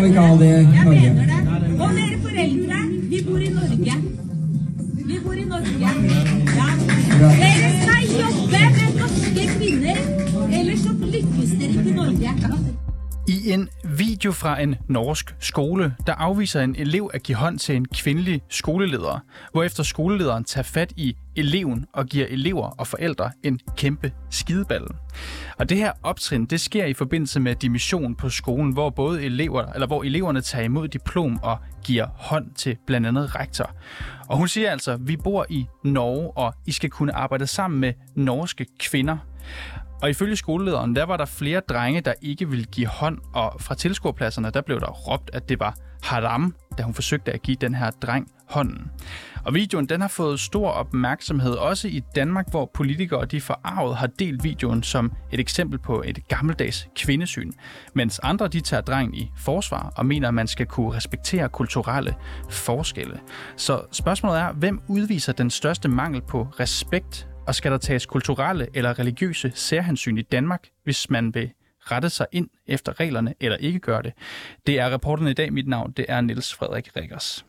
sånn kan vi ikke ha fra en norsk skole, der afviser en elev at give hånd til en kvindelig skoleleder, hvorefter skolelederen tager fat i eleven og giver elever og forældre en kæmpe skideball. Og det her optrin, det sker i forbindelse med dimission på skolen, hvor både elever, eller hvor eleverne tager imod diplom og giver hånd til blandt andet rektor. Og hun siger altså, vi bor i Norge, og I skal kunne arbejde sammen med norske kvinder. Og ifølge skolelederen, der var der flere drenge, der ikke ville give hånd, og fra tilskuerpladserne, der blev der råbt, at det var haram, da hun forsøgte at give den her dreng hånden. Og videoen, den har fået stor opmærksomhed, også i Danmark, hvor politikere de forarvet har delt videoen som et eksempel på et gammeldags kvindesyn, mens andre de tager drengen i forsvar og mener, at man skal kunne respektere kulturelle forskelle. Så spørgsmålet er, hvem udviser den største mangel på respekt og skal der tages kulturelle eller religiøse særhensyn i Danmark, hvis man vil rette sig ind efter reglerne eller ikke gøre det? Det er reporteren i dag. Mit navn det er Niels Frederik Rikkers.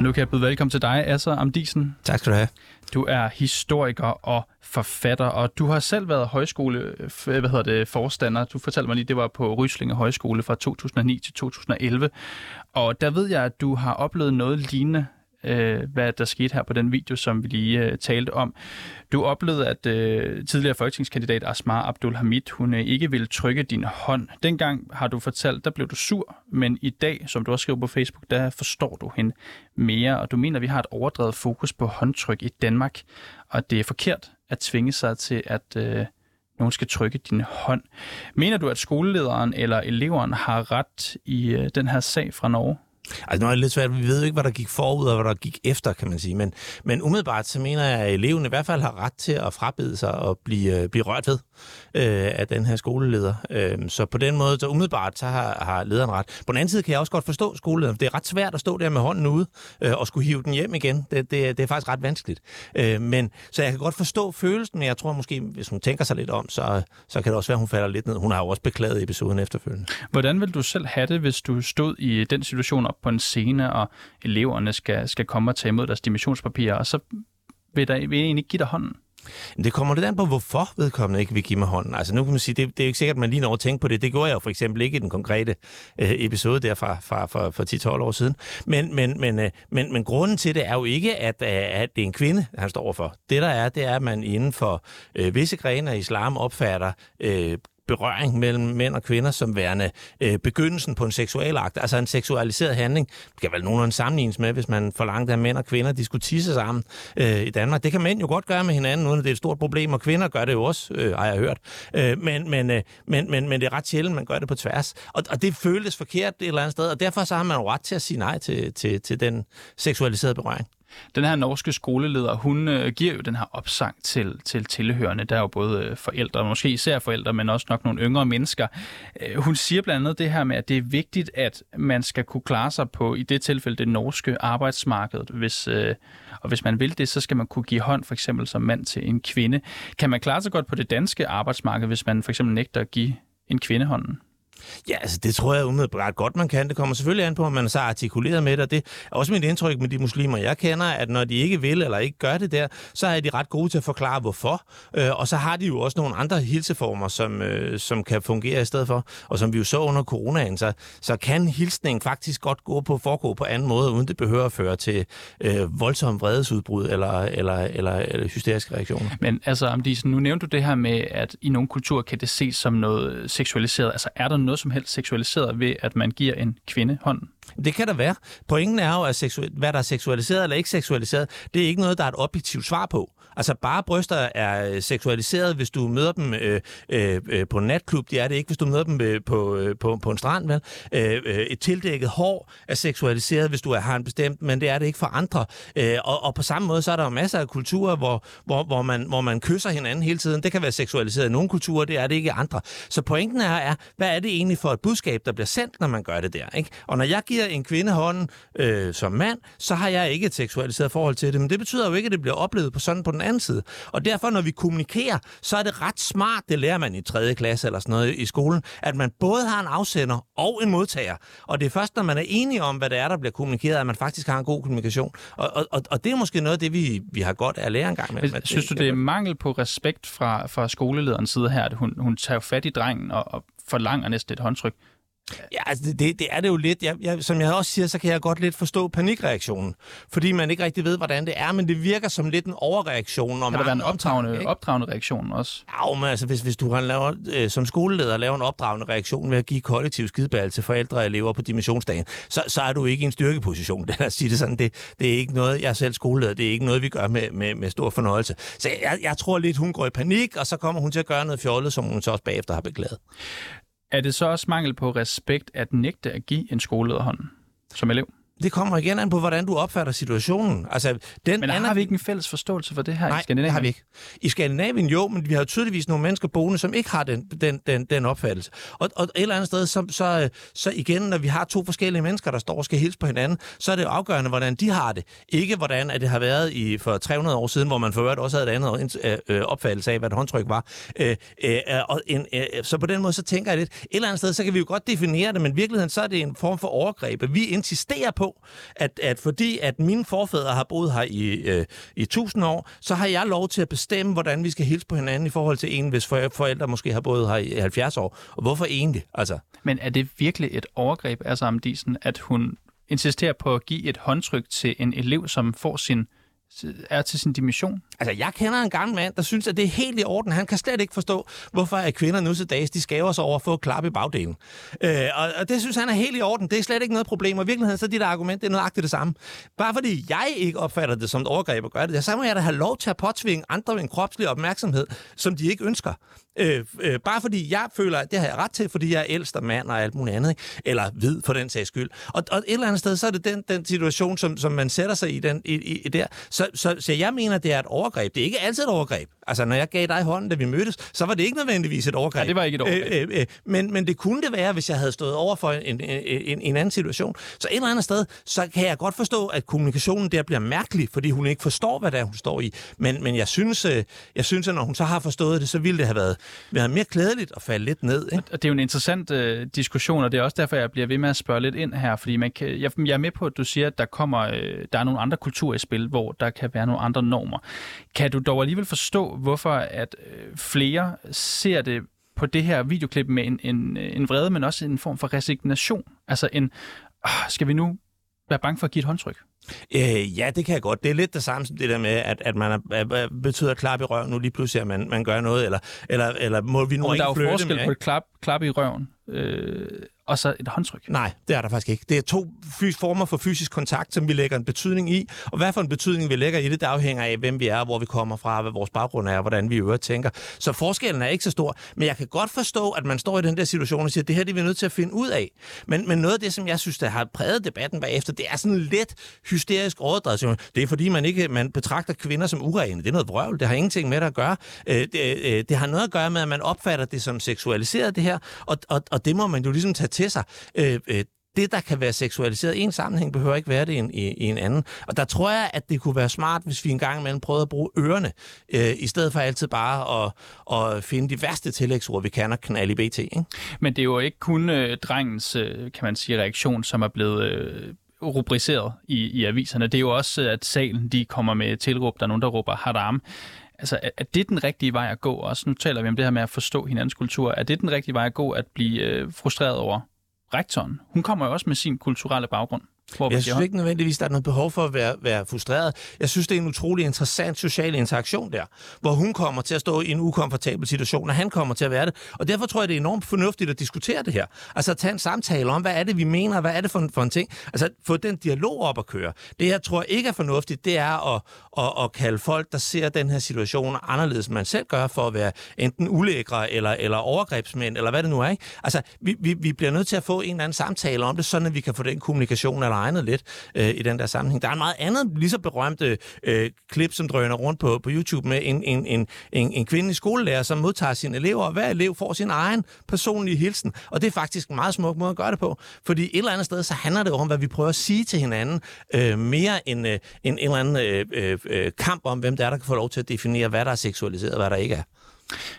Og nu kan jeg byde velkommen til dig, Asser Amdisen. Tak skal du have. Du er historiker og forfatter, og du har selv været højskole, hvad hedder det, forstander. Du fortalte mig lige, det var på Ryslinge Højskole fra 2009 til 2011. Og der ved jeg, at du har oplevet noget lignende, øh, hvad der skete her på den video, som vi lige øh, talte om. Du oplevede, at øh, tidligere folketingskandidat Asmar Abdul Hamid, hun øh, ikke ville trykke din hånd. Dengang har du fortalt, der blev du sur, men i dag, som du også skriver på Facebook, der forstår du hende mere, og du mener, at vi har et overdrevet fokus på håndtryk i Danmark, og det er forkert at tvinge sig til, at øh, nogen skal trykke din hånd. Mener du, at skolelederen eller eleveren har ret i øh, den her sag fra Norge? Altså, nu er det lidt svært. Vi ved jo ikke, hvad der gik forud og hvad der gik efter, kan man sige. Men, men umiddelbart, så mener jeg, at eleven i hvert fald har ret til at frabede sig og blive, øh, blive rørt ved øh, af den her skoleleder. Øh, så på den måde, så umiddelbart, så har, har lederen ret. På den anden side kan jeg også godt forstå skolelederen. Det er ret svært at stå der med hånden ude øh, og skulle hive den hjem igen. Det, det, det er faktisk ret vanskeligt. Øh, men, så jeg kan godt forstå følelsen, men jeg tror måske, hvis hun tænker sig lidt om, så, så kan det også være, at hun falder lidt ned. Hun har jo også beklaget episoden efterfølgende. Hvordan vil du selv have det, hvis du stod i den situation op på en scene, og eleverne skal, skal komme og tage imod deres dimissionspapirer, og så vil, der, vil jeg egentlig ikke give dig hånden? Men det kommer lidt an på, hvorfor vedkommende ikke vil give mig hånden. Altså nu kan man sige, det, det er jo ikke sikkert, at man lige når at tænke på det. Det gjorde jeg jo for eksempel ikke i den konkrete øh, episode der fra, fra, fra, fra 10-12 år siden. Men, men, men, øh, men, men grunden til det er jo ikke, at, øh, at det er en kvinde, han står overfor. Det der er, det er, at man inden for øh, visse grene af islam opfatter øh, berøring mellem mænd og kvinder som værende øh, begyndelsen på en seksualakt, altså en seksualiseret handling. Det kan vel nogenlunde sammenlignes med, hvis man forlangte, at mænd og kvinder de skulle tisse sammen øh, i Danmark. Det kan mænd jo godt gøre med hinanden, uden at det er et stort problem, og kvinder gør det jo også, øh, har jeg hørt. Øh, men, men, øh, men, men, men det er ret sjældent, man gør det på tværs. Og, og det føles forkert et eller andet sted, og derfor så har man jo ret til at sige nej til, til, til den seksualiserede berøring. Den her norske skoleleder, hun øh, giver jo den her opsang til, til tilhørende. Der er jo både øh, forældre, måske især forældre, men også nok nogle yngre mennesker. Øh, hun siger blandt andet det her med, at det er vigtigt, at man skal kunne klare sig på, i det tilfælde, det norske arbejdsmarked. Hvis, øh, og hvis man vil det, så skal man kunne give hånd, for eksempel som mand til en kvinde. Kan man klare sig godt på det danske arbejdsmarked, hvis man for eksempel nægter at give en kvinde hånden? Ja, altså det tror jeg umiddelbart godt, man kan. Det kommer selvfølgelig an på, om man er så artikuleret med det, og det er også mit indtryk med de muslimer, jeg kender, at når de ikke vil eller ikke gør det der, så er de ret gode til at forklare, hvorfor. Øh, og så har de jo også nogle andre hilseformer, som, øh, som kan fungere i stedet for. Og som vi jo så under coronaen, så, så kan hilsningen faktisk godt gå på foregå på anden måde, uden det behøver at føre til øh, voldsom vredesudbrud eller, eller, eller, eller hysteriske reaktioner. Men altså, Amdisen, nu nævnte du det her med, at i nogle kulturer kan det ses som noget seksualiseret. Altså, er der noget noget som helst seksualiseret ved, at man giver en kvinde hånden? Det kan der være. Pointen er jo, at seksu- hvad der er seksualiseret eller ikke seksualiseret, det er ikke noget, der er et objektivt svar på. Altså bare bryster er øh, seksualiseret, hvis du møder dem øh, øh, øh, på en natklub. Det er det ikke, hvis du møder dem øh, på, øh, på, på en strand. Vel? Øh, øh, et tildækket hår er seksualiseret, hvis du er, har en bestemt, men det er det ikke for andre. Øh, og, og på samme måde, så er der jo masser af kulturer, hvor, hvor, hvor, man, hvor man kysser hinanden hele tiden. Det kan være seksualiseret i nogle kulturer, det er det ikke i andre. Så pointen er, er, hvad er det egentlig for et budskab, der bliver sendt, når man gør det der? Ikke? Og når jeg giver en kvinde hånden øh, som mand, så har jeg ikke et seksualiseret forhold til det. Men det betyder jo ikke, at det bliver oplevet på sådan på den anden side. Og derfor, når vi kommunikerer, så er det ret smart, det lærer man i 3. klasse eller sådan noget i skolen, at man både har en afsender og en modtager. Og det er først, når man er enige om, hvad det er, der bliver kommunikeret, at man faktisk har en god kommunikation. Og, og, og det er måske noget af det, vi, vi har godt af at lære en gang med. Synes du, det er mangel på respekt fra, fra skolelederens side her, at hun, hun tager fat i drengen og, og forlanger næsten et håndtryk? Ja, altså det, det er det jo lidt. Jeg, jeg, som jeg også siger, så kan jeg godt lidt forstå panikreaktionen. Fordi man ikke rigtig ved, hvordan det er, men det virker som lidt en overreaktion. Kan der være en opdragende, opdragende reaktion også? Ja, men altså, hvis, hvis du har lavet, øh, som skoleleder laver en opdragende reaktion ved at give kollektiv skideball til forældre og elever på dimensionsdagen, så, så er du ikke i en styrkeposition. Det, at sige det, sådan, det, det er ikke noget, jeg er selv skoleleder, det er ikke noget, vi gør med, med, med stor fornøjelse. Så jeg, jeg tror lidt, hun går i panik, og så kommer hun til at gøre noget fjollet, som hun så også bagefter har beklaget. Er det så også mangel på respekt at nægte at give en skoleleder hånden som elev? Det kommer igen an på, hvordan du opfatter situationen. Altså, den men har vi ikke en fælles forståelse for det her Nej, i Skandinavien? det har vi ikke. I Skandinavien jo, men vi har tydeligvis nogle mennesker boende, som ikke har den, den, den, den opfattelse. Og, og et eller andet sted, så, så, så igen, når vi har to forskellige mennesker, der står og skal hilse på hinanden, så er det jo afgørende, hvordan de har det. Ikke hvordan at det har været i for 300 år siden, hvor man for øvrigt også havde et andet øh, øh, opfattelse af, hvad et håndtryk var. Øh, øh, og en, øh, så på den måde, så tænker jeg lidt, et eller andet sted, så kan vi jo godt definere det, men i virkeligheden, så er det en form for overgreb. Vi insisterer på, at, at fordi at mine forfædre har boet her i, øh, i tusind år, så har jeg lov til at bestemme, hvordan vi skal hilse på hinanden i forhold til en, hvis forældre måske har boet her i 70 år. Og hvorfor egentlig? Altså. Men er det virkelig et overgreb af Samdisen, at hun insisterer på at give et håndtryk til en elev, som får sin er til sin dimension. Altså, jeg kender en gammel mand, der synes, at det er helt i orden. Han kan slet ikke forstå, hvorfor er kvinder nu til dags, de skaver sig over at få et klap i bagdelen. Øh, og, og, det synes han er helt i orden. Det er slet ikke noget problem. Og i virkeligheden, så er dit argument, det er nøjagtigt det samme. Bare fordi jeg ikke opfatter det som et overgreb at gøre det, så må jeg da have lov til at påtvinge andre en kropslig opmærksomhed, som de ikke ønsker. Øh, øh, bare fordi jeg føler, at det har jeg ret til, fordi jeg er ældste mand og alt muligt andet. Ikke? Eller hvid for den sags skyld. Og, og et eller andet sted, så er det den, den situation, som, som man sætter sig i, den, i, i der. Så, så, så jeg mener, det er et overgreb. Det er ikke altid et overgreb. Altså, når jeg gav dig hånden, da vi mødtes, så var det ikke nødvendigvis et overgreb. Ja, det var ikke et overgreb. Øh, øh, øh, men, men det kunne det være, hvis jeg havde stået over for en, en, en, en anden situation. Så et eller andet sted, så kan jeg godt forstå, at kommunikationen der bliver mærkelig, fordi hun ikke forstår, hvad det er, hun står i. Men, men jeg, synes, øh, jeg synes, at når hun så har forstået det, så ville det have været, været mere klædeligt at falde lidt ned. Ikke? Og det er jo en interessant øh, diskussion, og det er også derfor, jeg bliver ved med at spørge lidt ind her, fordi man kan, jeg, jeg er med på, at du siger, at der kommer, øh, der er nogle andre kulturer i spil, hvor der kan være nogle andre normer. Kan du dog alligevel forstå, hvorfor at øh, flere ser det på det her videoklip med en, en, en vrede, men også en form for resignation? Altså en, øh, skal vi nu være bange for at give et håndtryk? Øh, ja, det kan jeg godt. Det er lidt det samme som det der med, at, at man er, er, betyder klap i røven, nu lige pludselig, at man, man gør noget, eller, eller, eller må vi nu ikke Der er jo forskel på et klap, klap i røven, øh, og så et håndtryk. Nej, det er der faktisk ikke. Det er to former for fysisk kontakt, som vi lægger en betydning i, og hvad for en betydning vi lægger i det, det afhænger af, hvem vi er, hvor vi kommer fra, hvad vores baggrund er, og hvordan vi i øvrigt tænker. Så forskellen er ikke så stor, men jeg kan godt forstå, at man står i den der situation og siger, at det her det er vi nødt til at finde ud af. Men, men noget af det, som jeg synes, der har præget debatten bagefter, det er sådan lidt hysterisk overdrevet. Det er fordi, man ikke man betragter kvinder som urene. Det er noget vrøvl. Det har ingenting med det at gøre. Øh, det, øh, det har noget at gøre med, at man opfatter det som seksualiseret, det her, og, og, og det må man jo ligesom tage til sig. Øh, øh, det, der kan være seksualiseret i en sammenhæng, behøver ikke være det i en, i, i en anden. Og der tror jeg, at det kunne være smart, hvis vi en gang imellem prøvede at bruge ørerne, øh, i stedet for altid bare at, at finde de værste tillægsord, vi kan, og knalde i BT. Ikke? Men det er jo ikke kun øh, drengens, øh, kan man sige, reaktion, som er blevet... Øh rubriceret i, i aviserne. Det er jo også, at salen de kommer med tilråb, der er nogen, der råber haram. Altså, er det den rigtige vej at gå? Også nu taler vi om det her med at forstå hinandens kultur. Er det den rigtige vej at gå, at blive øh, frustreret over rektoren? Hun kommer jo også med sin kulturelle baggrund. Hvor Jeg synes ikke nødvendigvis, der er noget behov for at være, være frustreret. Jeg synes, det er en utrolig interessant social interaktion der, hvor hun kommer til at stå i en ukomfortabel situation, og han kommer til at være det. Og derfor tror jeg, det er enormt fornuftigt at diskutere det her. Altså at tage en samtale om, hvad er det, vi mener, hvad er det for en, for en ting. Altså få den dialog op at køre. Det, jeg tror ikke er fornuftigt, det er at, at, at kalde folk, der ser den her situation anderledes, end man selv gør, for at være enten ulækre eller, eller overgrebsmænd, eller hvad det nu er. Ikke? Altså, vi, vi, vi bliver nødt til at få en eller anden samtale om det, sådan at vi kan få den kommunikation eller egnet lidt øh, i den der sammenhæng. Der er en meget andet, lige så berømte øh, klip, som drøner rundt på, på YouTube med en, en, en, en, en kvindelig skolelærer, som modtager sine elever, og hver elev får sin egen personlige hilsen. Og det er faktisk en meget smuk måde at gøre det på. Fordi et eller andet sted, så handler det om, hvad vi prøver at sige til hinanden, øh, mere end øh, en, en eller anden øh, øh, øh, kamp om, hvem der er, der kan få lov til at definere, hvad der er seksualiseret, og hvad der ikke er.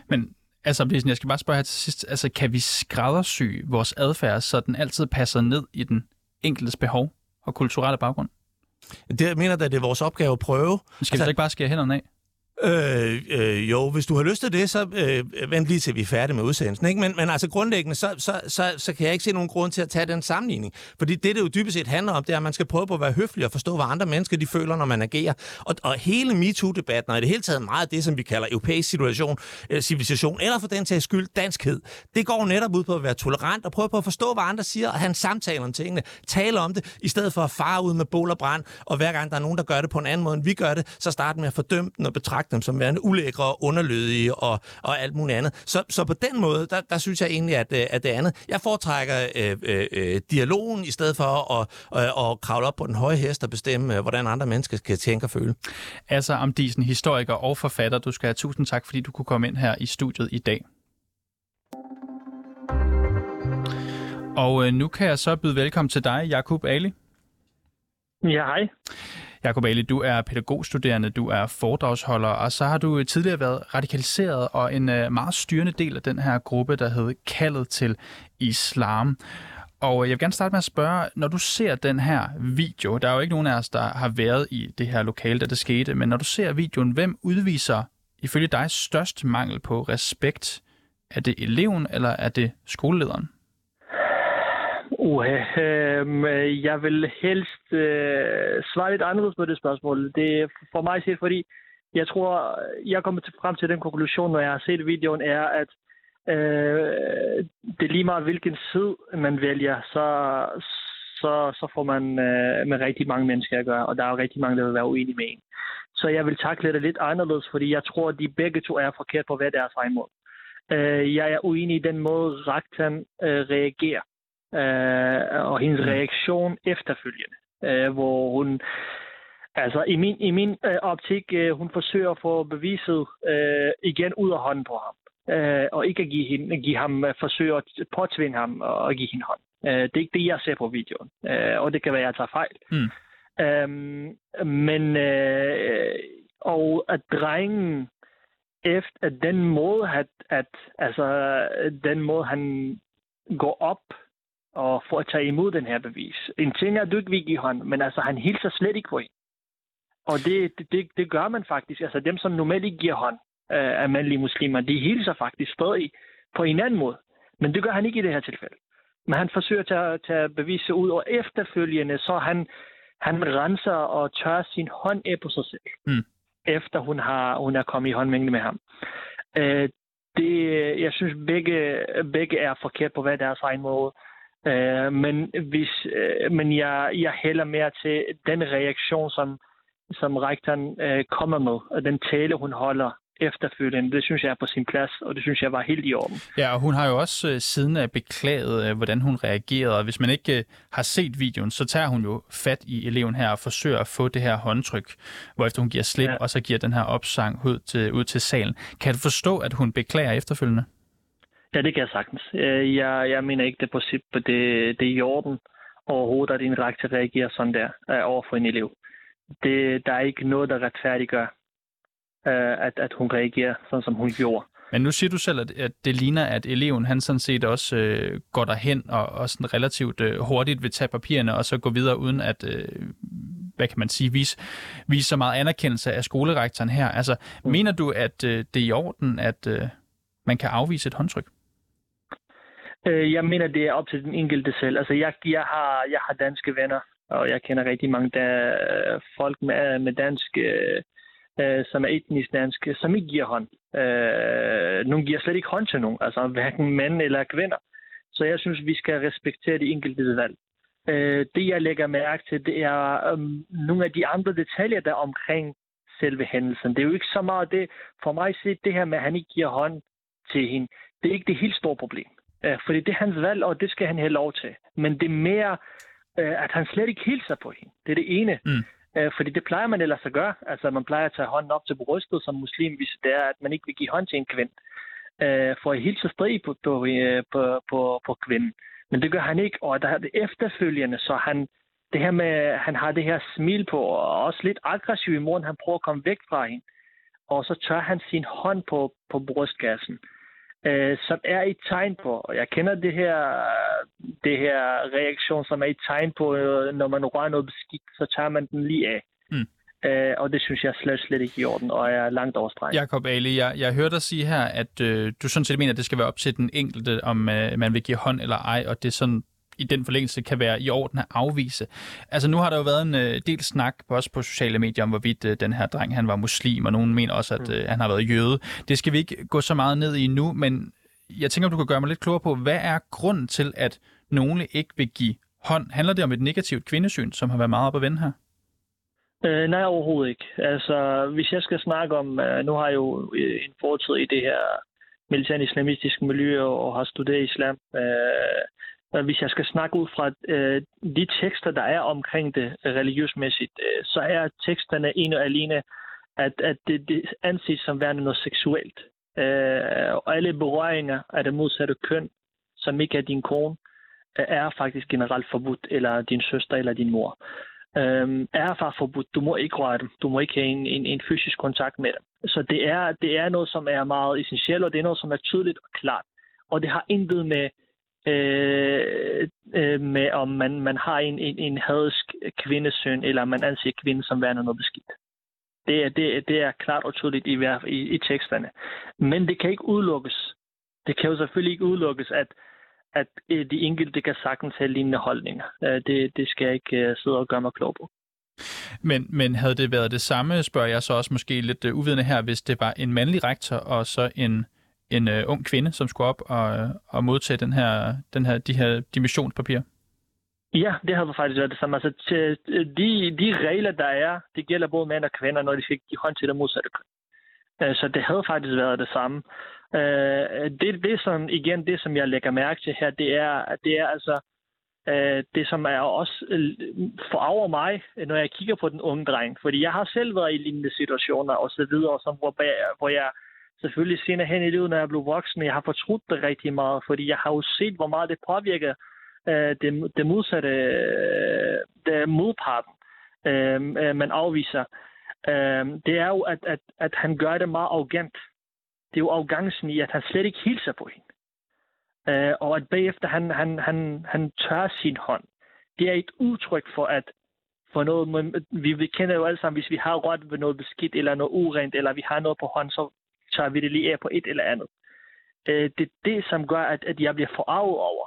Men altså, jeg skal bare spørge her til sidst. Altså, kan vi skræddersy vores adfærd, så den altid passer ned i den enkeltes behov og kulturelle baggrund? Det, jeg mener da, det er vores opgave at prøve. Skal altså, vi så ikke bare skære hænderne af? Øh, øh, jo, hvis du har lyst til det, så øh, vent lige til vi er færdige med udsendelsen. Ikke? Men, men altså grundlæggende, så, så, så, så kan jeg ikke se nogen grund til at tage den sammenligning. Fordi det, det jo dybest set handler om, det er, at man skal prøve på at være høflig og forstå, hvad andre mennesker de føler, når man agerer. Og, og hele MeToo-debatten, og i det hele taget meget af det, som vi kalder europæisk situation, øh, civilisation, eller for den tages skyld, danskhed, det går netop ud på at være tolerant og prøve på at forstå, hvad andre siger, og have en samtale om tingene. Tale om det, i stedet for at fare ud med bål og brand, og hver gang der er nogen, der gør det på en anden måde, end vi gør det, så starte med at fordømme den og betragte dem som værende ulækre, underlødige og, og alt muligt andet. Så, så på den måde, der, der synes jeg egentlig, at, øh, at det andet. Jeg foretrækker øh, øh, øh, dialogen i stedet for at, øh, at kravle op på den høje hest og bestemme, øh, hvordan andre mennesker skal tænke og føle. Altså Amdisen, historiker og forfatter, du skal have tusind tak, fordi du kunne komme ind her i studiet i dag. Og øh, nu kan jeg så byde velkommen til dig, Jakub Ali. Ja, hej. Jakob Ali, du er pædagogstuderende, du er foredragsholder, og så har du tidligere været radikaliseret og en øh, meget styrende del af den her gruppe, der hed Kaldet til Islam. Og øh, jeg vil gerne starte med at spørge, når du ser den her video, der er jo ikke nogen af os, der har været i det her lokale, da det skete, men når du ser videoen, hvem udviser ifølge dig størst mangel på respekt? Er det eleven, eller er det skolelederen? Uha, øh, jeg vil helst øh, svare lidt anderledes på det spørgsmål. Det er for mig set, fordi jeg tror, jeg kommer til, frem til den konklusion, når jeg har set videoen, er, at øh, det er lige meget, hvilken side man vælger, så, så, så får man øh, med rigtig mange mennesker at gøre, og der er jo rigtig mange, der vil være uenige med en. Så jeg vil takle det lidt anderledes, fordi jeg tror, at de begge to er forkert på hver deres egen måde. Øh, jeg er uenig i den måde, Raktan øh, reagerer øh, og hendes mm. reaktion efterfølgende, øh, hvor hun, altså i min, i min øh, optik, øh, hun forsøger at få beviset øh, igen ud af hånden på ham, øh, og ikke at give, hende, give ham, øh, forsøge at påtvinge ham og give hende hånd. Øh, det er ikke det, jeg ser på videoen, øh, og det kan være, at jeg tager fejl. Mm. Øhm, men, øh, og at drengen efter den måde, at, at altså, den måde, han går op og for at tage imod den her bevis. En ting er, at du ikke vil give hånd, men altså, han hilser slet ikke på hende. Og det, det, det, det gør man faktisk. Altså dem, som normalt ikke giver hånd øh, af mandlige muslimer, de hilser faktisk stadig på en anden måde. Men det gør han ikke i det her tilfælde. Men han forsøger at tage, tage beviset ud, og efterfølgende, så han, han renser og tør sin hånd af på sig selv. Mm. Efter hun, har, hun er kommet i håndmængde med ham. Øh, det, jeg synes, begge, begge er forkert på hver deres egen måde. Øh, men hvis, øh, men jeg, jeg hælder mere til den reaktion, som, som rektoren øh, kommer med, og den tale, hun holder efterfølgende. Det synes jeg er på sin plads, og det synes jeg var helt i orden. Ja, og hun har jo også øh, siden af beklaget, øh, hvordan hun reagerede, og hvis man ikke øh, har set videoen, så tager hun jo fat i eleven her og forsøger at få det her håndtryk, hvorefter hun giver slip, ja. og så giver den her opsang ud til, ud til salen. Kan du forstå, at hun beklager efterfølgende? Ja, det kan jeg sagtens. Øh, jeg, jeg mener ikke, det på det, det er i orden overhovedet, at en rektor reagerer sådan der øh, over for en elev. Det, der er ikke noget, der retfærdiggør, øh, at, at hun reagerer sådan, som hun gjorde. Men nu siger du selv, at, at det ligner, at eleven han sådan set også øh, går derhen og, og sådan relativt øh, hurtigt vil tage papirerne og så gå videre uden at, øh, hvad kan man sige, vise, vise så meget anerkendelse af skolerektoren her. Altså, mm. mener du, at øh, det er i orden, at øh, man kan afvise et håndtryk? Øh, jeg mener, det er op til den enkelte selv. Altså, jeg, jeg, har, jeg har danske venner, og jeg kender rigtig mange der, folk med, med dansk, øh, øh som er etnisk dansk, som ikke giver hånd. Øh, nogle giver slet ikke hånd til nogen, altså hverken mænd eller kvinder. Så jeg synes, vi skal respektere de enkelte valg. Øh, det, jeg lægger mærke til, det er øh, nogle af de andre detaljer, der er omkring selve hændelsen. Det er jo ikke så meget det, for mig set det her med, at han ikke giver hånd til hende, det er ikke det helt store problem. Øh, fordi det er hans valg, og det skal han have lov til. Men det er mere, øh, at han slet ikke hilser på hende. Det er det ene. Mm. Øh, fordi det plejer man ellers at gøre. Altså, man plejer at tage hånden op til brystet som muslim, hvis det er, at man ikke vil give hånd til en kvinde. Øh, for at hilse strid på, på, øh, på, på, på kvinden. Men det gør han ikke, og der er det efterfølgende, så han, det her med, han har det her smil på, og også lidt aggressiv i morgen, han prøver at komme væk fra hende. Og så tør han sin hånd på, på brystkassen, øh, som er et tegn på, og jeg kender det her, det her reaktion, som er et tegn på, øh, når man rører noget beskidt, så tager man den lige af. Mm. Øh, og det synes jeg slet, slet ikke i orden, og er langt overstreget. Jakob Ali, jeg, jeg hørte dig sige her, at øh, du sådan set mener, at det skal være op til den enkelte, om øh, man vil give hånd eller ej, og det sådan i den forlængelse kan være i orden at afvise. Altså nu har der jo været en øh, del snak også på sociale medier om, hvorvidt øh, den her dreng han var muslim, og nogen mener også, at mm. øh, han har været jøde. Det skal vi ikke gå så meget ned i nu, men jeg tænker, du kan gøre mig lidt klogere på, hvad er grunden til, at nogle ikke vil give hånd? Handler det om et negativt kvindesyn, som har været meget op at vende her? Øh, nej, overhovedet ikke. Altså, hvis jeg skal snakke om, uh, nu har jeg jo øh, en fortid i det her militant islamistiske miljø og har studeret islam. Uh, Øh, hvis jeg skal snakke ud fra øh, de tekster, der er omkring det religiøsmæssigt, øh, så er teksterne en og alene, at, at det, det anses som værende noget seksuelt. Øh, og alle berøringer af det modsatte køn, som ikke er din kone, øh, er faktisk generelt forbudt, eller din søster eller din mor Øh, er far forbudt. Du må ikke røre dem. Du må ikke have en, en, en fysisk kontakt med dem. Så det er, det er noget, som er meget essentielt, og det er noget, som er tydeligt og klart. Og det har intet med, øh, øh, med om man, man har en, en, en hadsk kvindesøn, eller man anser kvinden som værende noget beskidt. Det er, det, det er klart og tydeligt i, i, i teksterne. Men det kan ikke udelukkes. Det kan jo selvfølgelig ikke udelukkes, at at øh, de enkelte kan sagtens have lignende holdninger. Øh, det, det skal jeg ikke øh, sidde og gøre mig klog på. Men, men havde det været det samme, spørger jeg så også måske lidt uvidende her, hvis det var en mandlig rektor og så en, en øh, ung kvinde, som skulle op og, og modtage den her, den her, de her dimensionspapirer? Ja, det har faktisk været det samme. Altså, til, de, de regler, der er, det gælder både mænd og kvinder, når de skal give hånd til det modsatte køn. Øh, så det havde faktisk været det samme. Øh, det, det som, igen, det som jeg lægger mærke til her, det er, at det er altså, øh, det som er også forarver mig, når jeg kigger på den unge dreng. Fordi jeg har selv været i lignende situationer og så videre, som, hvor, hvor jeg selvfølgelig senere hen i livet, når jeg blev voksen, jeg har fortrudt det rigtig meget, fordi jeg har jo set, hvor meget det påvirker øh, det, det modsatte, øh, det modparten, øh, øh, man afviser. Øh, det er jo, at, at, at han gør det meget arrogant det er jo arrogancen i, at han slet ikke hilser på hende. Øh, og at bagefter han, han, han, han tør sin hånd. Det er et udtryk for, at for noget, vi, vi kender jo alle sammen, hvis vi har rørt ved noget beskidt, eller noget urent, eller vi har noget på hånd, så tager vi det lige af på et eller andet. Uh, det er det, som gør, at, at jeg bliver forarvet over,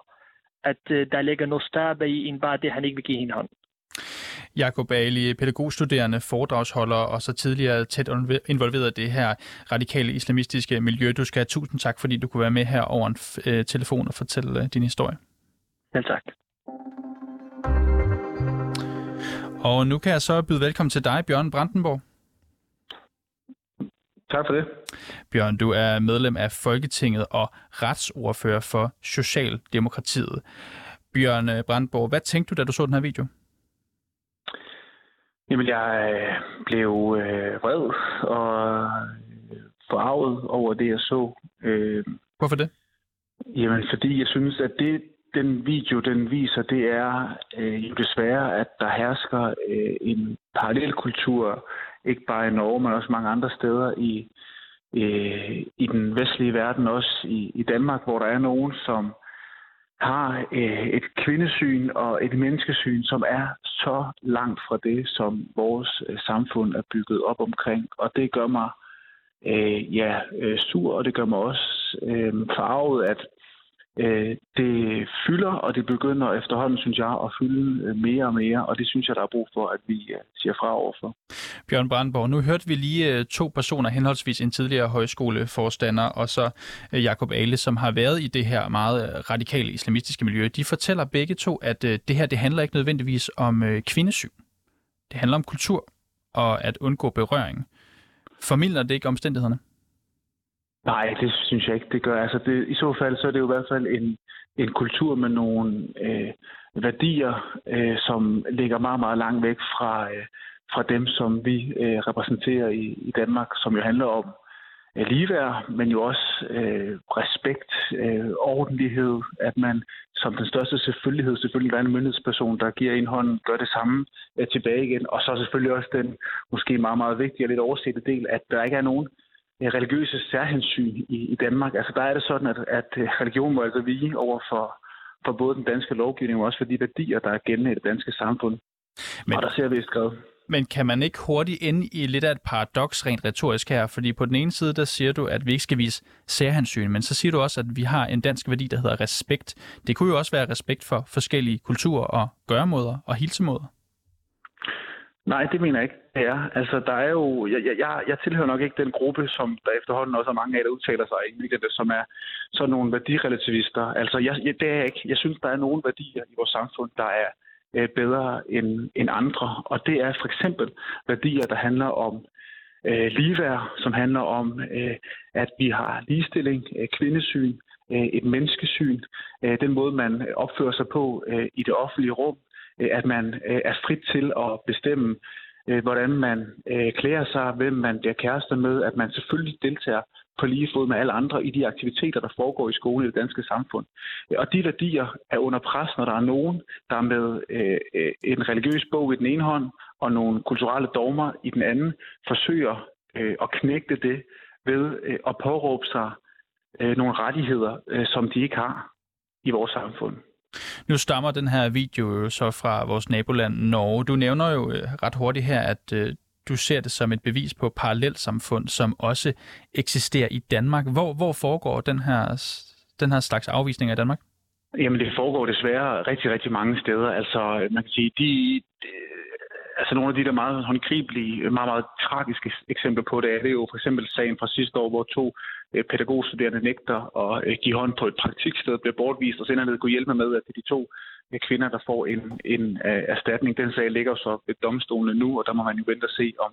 at uh, der ligger noget større bag end bare det, han ikke vil give hende hånd. Jakob Ali, pædagogstuderende, foredragsholder og så tidligere tæt involveret i det her radikale islamistiske miljø. Du skal have tusind tak, fordi du kunne være med her over en øh, telefon og fortælle øh, din historie. Ja, tak. Og nu kan jeg så byde velkommen til dig, Bjørn Brandenborg. Tak for det. Bjørn, du er medlem af Folketinget og retsordfører for Socialdemokratiet. Bjørn Brandenborg, hvad tænkte du, da du så den her video? Jamen, jeg øh, blev øh, vred og forarvet over det, jeg så. Øh, Hvorfor det? Jamen, fordi jeg synes, at det, den video, den viser, det er øh, jo desværre, at der hersker øh, en parallelkultur, ikke bare i Norge, men også mange andre steder i, øh, i den vestlige verden, også i, i Danmark, hvor der er nogen, som har øh, et kvindesyn og et menneskesyn, som er så langt fra det, som vores øh, samfund er bygget op omkring. Og det gør mig øh, ja, øh, sur, og det gør mig også øh, farvet, at øh, det fylder, og det begynder efterhånden, synes jeg, at fylde øh, mere og mere, og det synes jeg, der er brug for, at vi øh, siger fra overfor. Bjørn Brandborg, nu hørte vi lige øh, to personer, henholdsvis en tidligere højskoleforstander og så Jakob Ale, som har været i det her meget radikale islamistiske miljø. De fortæller begge to, at det her det handler ikke nødvendigvis om kvindesyn. Det handler om kultur og at undgå berøring. Formidler det ikke omstændighederne? Nej, det synes jeg ikke, det gør. Altså det, I så fald så er det jo i hvert fald en, en kultur med nogle øh, værdier, øh, som ligger meget, meget langt væk fra, øh, fra dem, som vi øh, repræsenterer i, i Danmark, som jo handler om øh, ligeværd, men jo også øh, respekt, øh, ordentlighed, at man som den største selvfølgelighed, selvfølgelig der er en myndighedsperson, der giver en hånd, gør det samme øh, tilbage igen, og så selvfølgelig også den måske meget, meget vigtige og lidt oversette del, at der ikke er nogen religiøse særhensyn i, i Danmark. Altså der er det sådan, at, at øh, religion må altså vige over for, for både den danske lovgivning, og også for de værdier, der er gældende i det danske samfund. Men, og der ser vi skrevet. Men kan man ikke hurtigt ende i lidt af et paradoks rent retorisk her? Fordi på den ene side, der siger du, at vi ikke skal vise særhensyn, men så siger du også, at vi har en dansk værdi, der hedder respekt. Det kunne jo også være respekt for forskellige kulturer og gøremåder og hilsemåder. Nej, det mener jeg ikke, det er. Altså, der er jo... Jeg, jeg, jeg tilhører nok ikke den gruppe, som der efterhånden også er mange af, der udtaler sig i det, som er sådan nogle værdirelativister. Altså, jeg, jeg, det er jeg ikke. Jeg synes, der er nogle værdier i vores samfund, der er øh, bedre end, end andre. Og det er for eksempel værdier, der handler om øh, ligeværd, som handler om, øh, at vi har ligestilling, øh, kvindesyn, øh, et menneskesyn, øh, den måde, man opfører sig på øh, i det offentlige rum, Øh, at man øh, er frit til at bestemme, øh, hvordan man klæder sig, hvem man bliver kærester med, at man selvfølgelig deltager på lige fod med alle andre i de aktiviteter, der foregår i skolen i det danske samfund. Og de værdier er under pres, når der er nogen, der med en religiøs bog i den ene hånd og nogle kulturelle dogmer i den anden, forsøger at knægte det ved at påråbe sig nogle rettigheder, som de ikke har i vores samfund. Nu stammer den her video så fra vores naboland Norge. Du nævner jo øh, ret hurtigt her, at øh, du ser det som et bevis på parallelsamfund, som også eksisterer i Danmark. Hvor, hvor foregår den her, den her slags afvisning af Danmark? Jamen, det foregår desværre rigtig, rigtig mange steder. Altså, man kan sige, de, altså nogle af de der meget håndgribelige, meget, meget tragiske eksempler på det, er det jo for eksempel sagen fra sidste år, hvor to øh, pædagogstuderende nægter at øh, give hånd på et praktiksted, bliver bortvist, og senere kunne hjælpe med, at det er de to øh, kvinder, der får en, en erstatning. Den sag ligger så ved domstolene nu, og der må man jo vente og se, om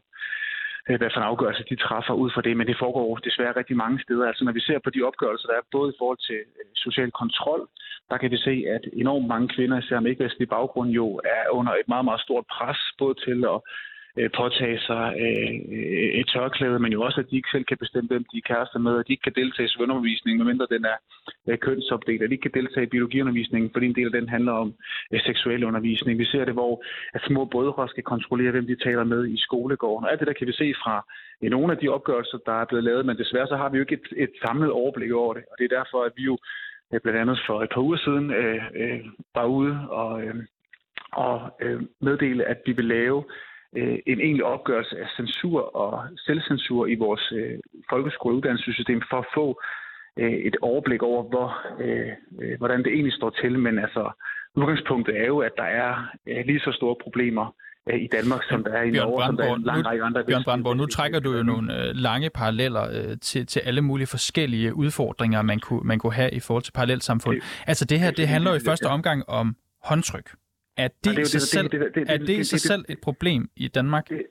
Øh, hvad for en afgørelse de træffer ud fra det, men det foregår desværre rigtig mange steder. Altså når vi ser på de opgørelser, der er både i forhold til øh, social kontrol, der kan vi se, at enormt mange kvinder, især med ikke-vestlig baggrund, jo er under et meget, meget stort pres, både til at Øh, påtage sig øh, et tørklæde, men jo også, at de ikke selv kan bestemme, hvem de er kærester med, at de ikke kan deltage i svømmeundervisningen, medmindre den er øh, kønsopdelt, at de ikke kan deltage i biologiundervisningen, fordi en del af den handler om seksuel undervisning. Vi ser det, hvor at små brødre skal kontrollere, hvem de taler med i skolegården. Og alt det der kan vi se fra nogle af de opgørelser, der er blevet lavet, men desværre så har vi jo ikke et, et samlet overblik over det, og det er derfor, at vi jo blandt andet for et par uger siden øh, øh, var ude og, øh, og øh, meddele, at vi vil lave øh, en egentlig opgørelse af censur og selvcensur i vores øh, folkeskoleuddannelsessystem for at få øh, et overblik over, hvor, øh, øh, hvordan det egentlig står til. Men altså, udgangspunktet er jo, at der er øh, lige så store problemer i Danmark, som der er i Norge, som der er en lang række andre... Bjørn Brandborg, nu trækker du jo nogle øh, lange paralleller øh, til, til alle mulige forskellige udfordringer, man kunne, man kunne have i forhold til parallelsamfund. Altså det her, det handler jo i første omgang om håndtryk. Er det, i sig selv, er det i sig selv et problem i Danmark? Det,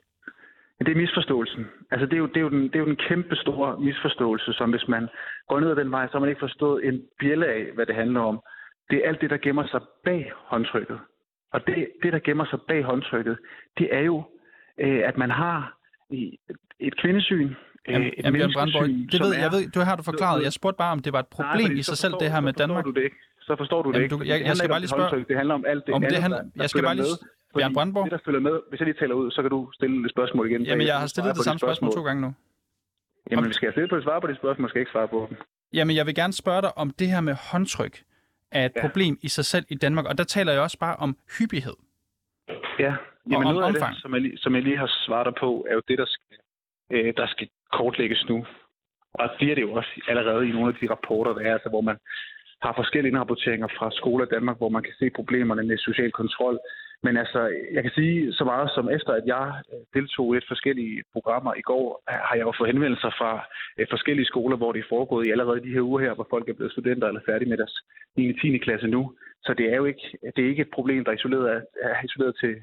det er misforståelsen. Altså det er, jo, det, er jo den, det er jo den kæmpe store misforståelse, som hvis man går ned ad den vej, så har man ikke forstået en bjælle af, hvad det handler om. Det er alt det, der gemmer sig bag håndtrykket. Og det, det, der gemmer sig bag håndtrykket, det er jo, øh, at man har et kvindesyn, øh, Jamen, et jamen, Brandborg, det ved, er, jeg ved, du har du forklaret. Jeg spurgte bare, om det var et problem nej, i sig selv, det her med Danmark. Du det ikke. Så forstår du det ikke. Du, jeg, jeg skal bare lige spørge. Det handler om alt det om andet, det handler, der, jeg skal bare lige... Bjørn Brandborg? Det, der følger med, hvis jeg lige taler ud, så kan du stille et spørgsmål igen. Jamen, jeg har stillet det samme spørgsmål to gange nu. Jamen, vi skal stille på et svar på det spørgsmål, skal ikke svare på dem. Jamen, jeg vil gerne spørge dig om det her med håndtryk er et ja. problem i sig selv i Danmark, og der taler jeg også bare om hyppighed. Ja, Jamen, noget af det, som jeg, som jeg lige har svaret dig på, er jo det, der skal, øh, der skal kortlægges nu. Og det er det jo også allerede i nogle af de rapporter, der er, altså, hvor man har forskellige indrapporteringer fra skoler i Danmark, hvor man kan se problemerne med social kontrol. Men altså, jeg kan sige så meget som efter, at jeg øh, deltog i et forskellige programmer i går, øh, har jeg jo fået henvendelser fra øh, forskellige skoler, hvor det er foregået i allerede de her uger her, hvor folk er blevet studenter eller færdige med deres 9. 10. klasse nu. Så det er jo ikke, det er ikke et problem, der er isoleret, er isoleret til,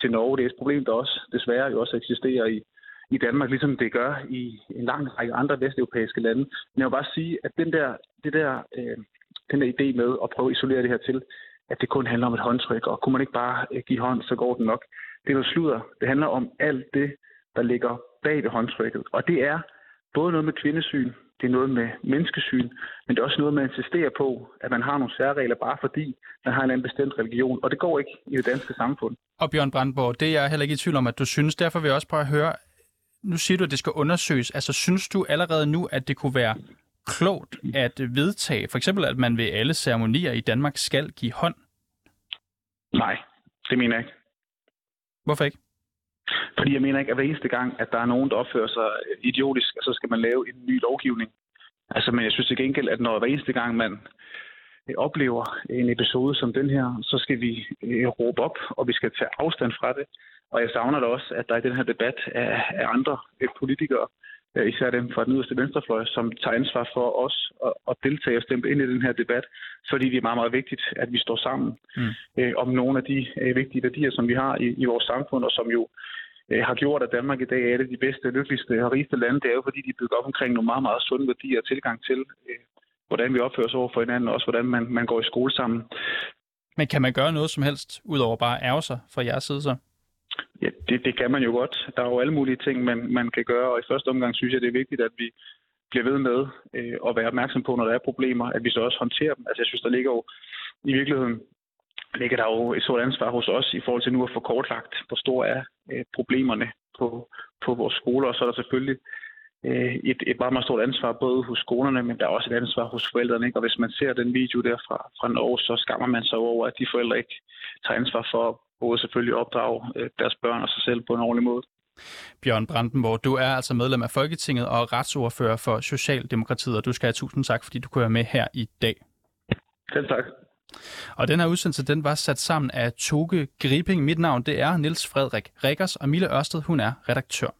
til Norge. Det er et problem, der også desværre jo også eksisterer i, i Danmark, ligesom det gør i en lang række andre vesteuropæiske lande. Men jeg vil bare sige, at den der, det der, øh, den der idé med at prøve at isolere det her til, at det kun handler om et håndtryk, og kunne man ikke bare øh, give hånd, så går det nok. Det er noget sludder. Det handler om alt det, der ligger bag ved håndtrykket. Og det er både noget med kvindesyn, det er noget med menneskesyn, men det er også noget med at insistere på, at man har nogle særregler, bare fordi man har en anden bestemt religion. Og det går ikke i det danske samfund. Og Bjørn Brandborg, det er jeg heller ikke i tvivl om, at du synes. Derfor vil jeg også prøve at høre, nu siger du, at det skal undersøges. Altså, synes du allerede nu, at det kunne være klogt at vedtage, for eksempel, at man ved alle ceremonier i Danmark skal give hånd? Nej, det mener jeg ikke. Hvorfor ikke? Fordi jeg mener ikke, at hver eneste gang, at der er nogen, der opfører sig idiotisk, så skal man lave en ny lovgivning. Altså, men jeg synes til gengæld, at når hver eneste gang, man oplever en episode som den her, så skal vi øh, råbe op, og vi skal tage afstand fra det. Og jeg savner da også, at der i den her debat er, er andre øh, politikere, øh, især dem fra den yderste venstrefløj, som tager ansvar for os at, at deltage og stemme ind i den her debat, fordi det er meget, meget vigtigt, at vi står sammen mm. øh, om nogle af de øh, vigtige værdier, som vi har i, i vores samfund, og som jo øh, har gjort, at Danmark i dag er et af de bedste, lykkeligste og rigeste lande. Det er jo, fordi de er bygget op omkring nogle meget, meget sunde værdier og tilgang til, øh, hvordan vi opfører os over for hinanden, og også hvordan man, man går i skole sammen. Men kan man gøre noget som helst, udover bare ærge sig fra jeres side så? Ja, det, det kan man jo godt. Der er jo alle mulige ting, man, man kan gøre, og i første omgang synes jeg, det er vigtigt, at vi bliver ved med øh, at være opmærksom på, når der er problemer, at vi så også håndterer dem. Altså jeg synes, der ligger jo i virkeligheden ligger der jo et stort ansvar hos os i forhold til nu at få kortlagt, hvor store er øh, problemerne på, på vores skoler, og så er der selvfølgelig øh, et, et meget, meget stort ansvar både hos skolerne, men der er også et ansvar hos forældrene. Ikke? Og hvis man ser den video der fra, fra Norge, så skammer man sig over, at de forældre ikke tager ansvar for både selvfølgelig opdrage øh, deres børn og sig selv på en ordentlig måde. Bjørn Brandenborg, du er altså medlem af Folketinget og retsordfører for Socialdemokratiet, og du skal have tusind tak, fordi du kunne være med her i dag. Selv tak. Og den her udsendelse, den var sat sammen af Toge Griping. Mit navn, det er Niels Frederik Rikkers, og Mille Ørsted, hun er redaktør.